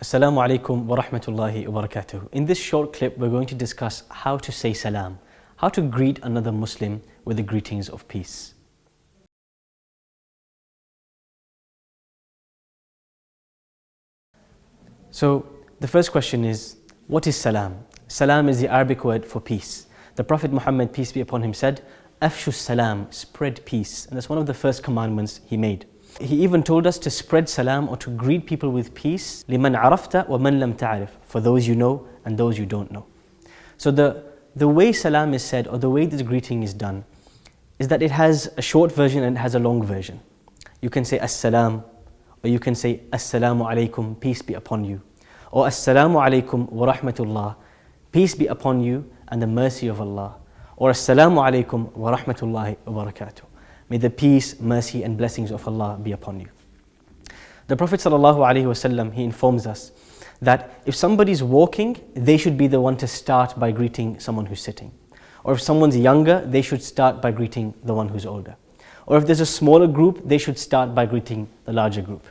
Assalamu alaikum wa rahmatullahi wa barakatuh. In this short clip, we're going to discuss how to say salam, how to greet another Muslim with the greetings of peace. So, the first question is what is salam? Salam is the Arabic word for peace. The Prophet Muhammad, peace be upon him, said, Afshu salam, spread peace. And that's one of the first commandments he made. He even told us to spread salam or to greet people with peace. لِمَنْ عَرَفْتَ وَمَنْ لَمْ تَعْرِفْ For those you know and those you don't know. So the, the way salam is said or the way this greeting is done is that it has a short version and it has a long version. You can say as-salam or you can say assalamu alaikum, peace be upon you. Or assalamu alaikum wa rahmatullah, peace be upon you and the mercy of Allah. Or assalamu alaikum wa rahmatullahi wa barakatuh. May the peace, mercy, and blessings of Allah be upon you. The Prophet ﷺ, he informs us that if somebody's walking, they should be the one to start by greeting someone who's sitting. Or if someone's younger, they should start by greeting the one who's older. Or if there's a smaller group, they should start by greeting the larger group.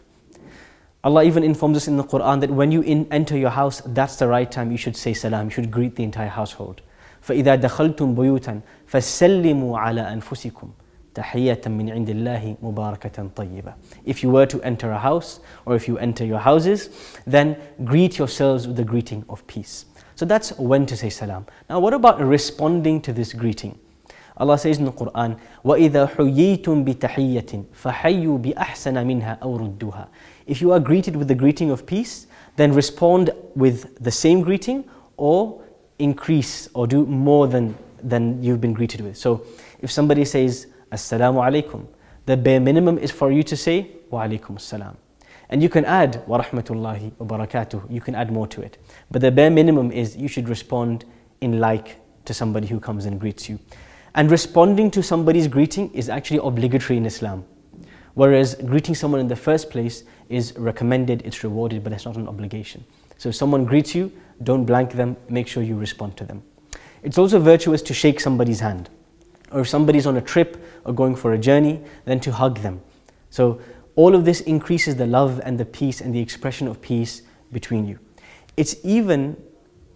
Allah even informs us in the Quran that when you in, enter your house, that's the right time you should say salam, you should greet the entire household. فَإِذَا دَخَلْتُمْ بُيُوتًا فَسَلِّمُوا عَلَى أَنفُسِكُمْ تحية من عند الله مباركة طيبة. If you were to enter a house or if you enter your houses, then greet yourselves with the greeting of peace. So that's when to say salam. Now what about responding to this greeting? Allah says in the Quran, وَإِذَا حُيِّيتُم بِتَحِيَّةٍ فَحَيُّوا بِأَحْسَنَ مِنْهَا أَوْ رُدُّوهَا If you are greeted with the greeting of peace, then respond with the same greeting or increase or do more than, than you've been greeted with. So if somebody says, Assalamu alaikum. The bare minimum is for you to say Wa alaikum assalam. And you can add Wa rahmatullahi wa barakatuh. You can add more to it. But the bare minimum is you should respond in like to somebody who comes and greets you. And responding to somebody's greeting is actually obligatory in Islam. Whereas greeting someone in the first place is recommended, it's rewarded, but it's not an obligation. So if someone greets you, don't blank them, make sure you respond to them. It's also virtuous to shake somebody's hand or if somebody's on a trip or going for a journey, then to hug them. So all of this increases the love and the peace and the expression of peace between you. It's even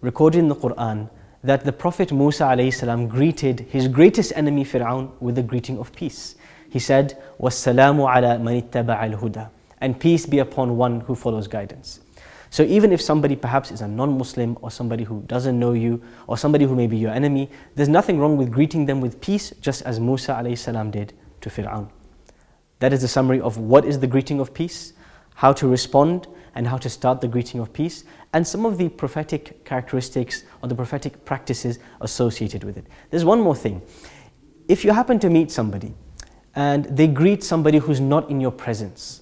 recorded in the Quran that the Prophet Musa salam greeted his greatest enemy Fir'aun with the greeting of peace. He said, وَالسَّلَامُ عَلَى مَنِ اتَّبَعَ الْهُدَى And peace be upon one who follows guidance. So even if somebody perhaps is a non-Muslim or somebody who doesn't know you or somebody who may be your enemy, there's nothing wrong with greeting them with peace just as Musa salam did to Fir'aun. That is the summary of what is the greeting of peace, how to respond and how to start the greeting of peace, and some of the prophetic characteristics or the prophetic practices associated with it. There's one more thing. If you happen to meet somebody and they greet somebody who's not in your presence,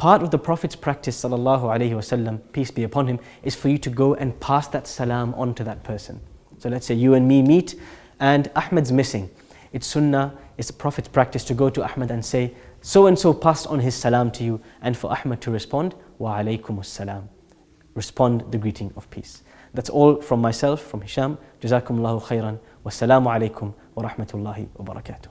Part of the Prophet's practice, sallallahu alaihi wasallam, peace be upon him, is for you to go and pass that salam on to that person. So let's say you and me meet, and Ahmed's missing. It's sunnah, it's the Prophet's practice to go to Ahmed and say, so and so passed on his salam to you, and for Ahmed to respond, wa alaykum salam. Respond the greeting of peace. That's all from myself, from Hisham. Jazakumullahu khairan. Wassalamu alaikum wa rahmatullahi wa barakatuh.